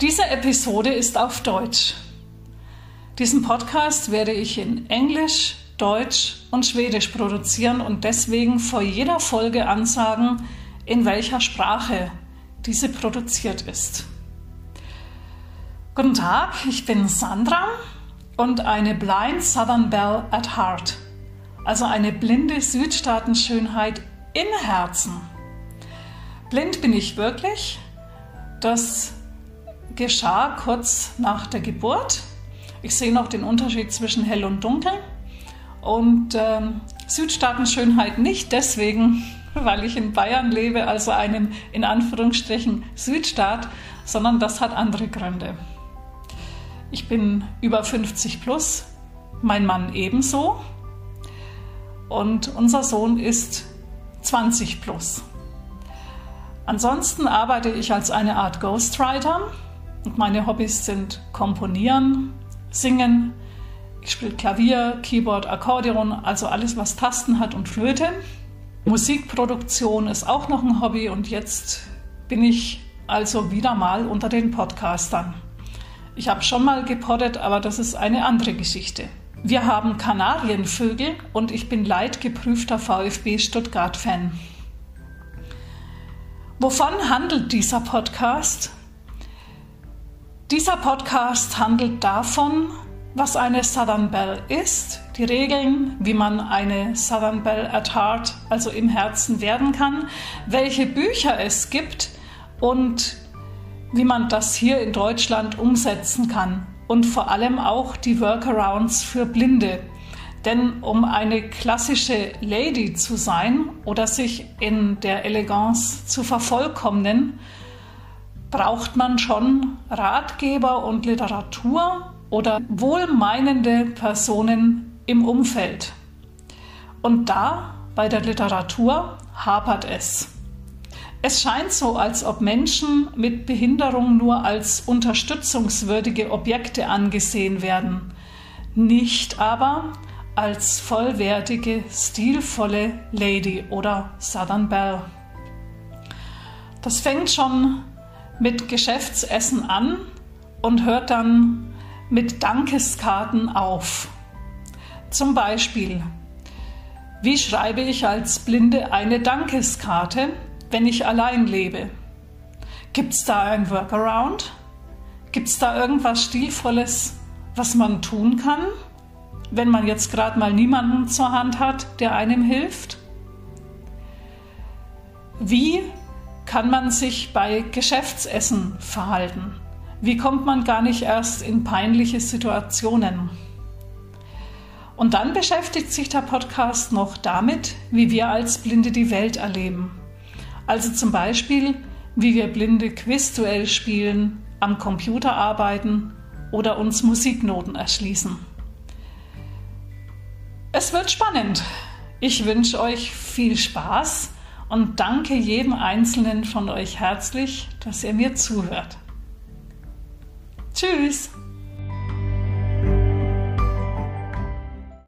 Diese Episode ist auf Deutsch. Diesen Podcast werde ich in Englisch, Deutsch und Schwedisch produzieren und deswegen vor jeder Folge ansagen, in welcher Sprache diese produziert ist. Guten Tag, ich bin Sandra und eine Blind Southern Belle at Heart, also eine blinde Südstaatenschönheit im Herzen. Blind bin ich wirklich. Das geschah kurz nach der Geburt. Ich sehe noch den Unterschied zwischen hell und dunkel. Und ähm, Südstaatenschönheit nicht deswegen, weil ich in Bayern lebe, also einem in Anführungsstrichen Südstaat, sondern das hat andere Gründe. Ich bin über 50 plus, mein Mann ebenso und unser Sohn ist 20 plus. Ansonsten arbeite ich als eine Art Ghostwriter und meine Hobbys sind Komponieren, Singen, ich spiele Klavier, Keyboard, Akkordeon, also alles, was Tasten hat und Flöte. Musikproduktion ist auch noch ein Hobby und jetzt bin ich also wieder mal unter den Podcastern. Ich habe schon mal gepoddet, aber das ist eine andere Geschichte. Wir haben Kanarienvögel und ich bin leidgeprüfter VfB Stuttgart-Fan. Wovon handelt dieser Podcast? Dieser Podcast handelt davon, was eine Southern Belle ist, die Regeln, wie man eine Southern Belle at Heart, also im Herzen werden kann, welche Bücher es gibt und wie man das hier in Deutschland umsetzen kann und vor allem auch die Workarounds für Blinde. Denn um eine klassische Lady zu sein oder sich in der Eleganz zu vervollkommnen, braucht man schon Ratgeber und Literatur oder wohlmeinende Personen im Umfeld. Und da bei der Literatur hapert es. Es scheint so, als ob Menschen mit Behinderung nur als unterstützungswürdige Objekte angesehen werden, nicht aber als vollwertige, stilvolle Lady oder Southern Belle. Das fängt schon mit Geschäftsessen an und hört dann mit Dankeskarten auf. Zum Beispiel, wie schreibe ich als Blinde eine Dankeskarte, wenn ich allein lebe? Gibt es da ein Workaround? Gibt es da irgendwas Stilvolles, was man tun kann, wenn man jetzt gerade mal niemanden zur Hand hat, der einem hilft? Wie kann man sich bei Geschäftsessen verhalten? Wie kommt man gar nicht erst in peinliche Situationen? Und dann beschäftigt sich der Podcast noch damit, wie wir als Blinde die Welt erleben. Also zum Beispiel, wie wir Blinde Quizduell spielen, am Computer arbeiten oder uns Musiknoten erschließen. Es wird spannend. Ich wünsche euch viel Spaß und danke jedem Einzelnen von euch herzlich, dass ihr mir zuhört. Tschüss!